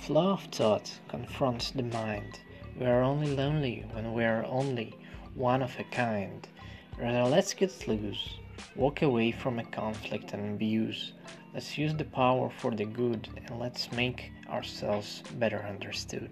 Flow of thought confronts the mind. We are only lonely when we are only one of a kind. Rather let's get loose. Walk away from a conflict and abuse. Let's use the power for the good and let's make ourselves better understood.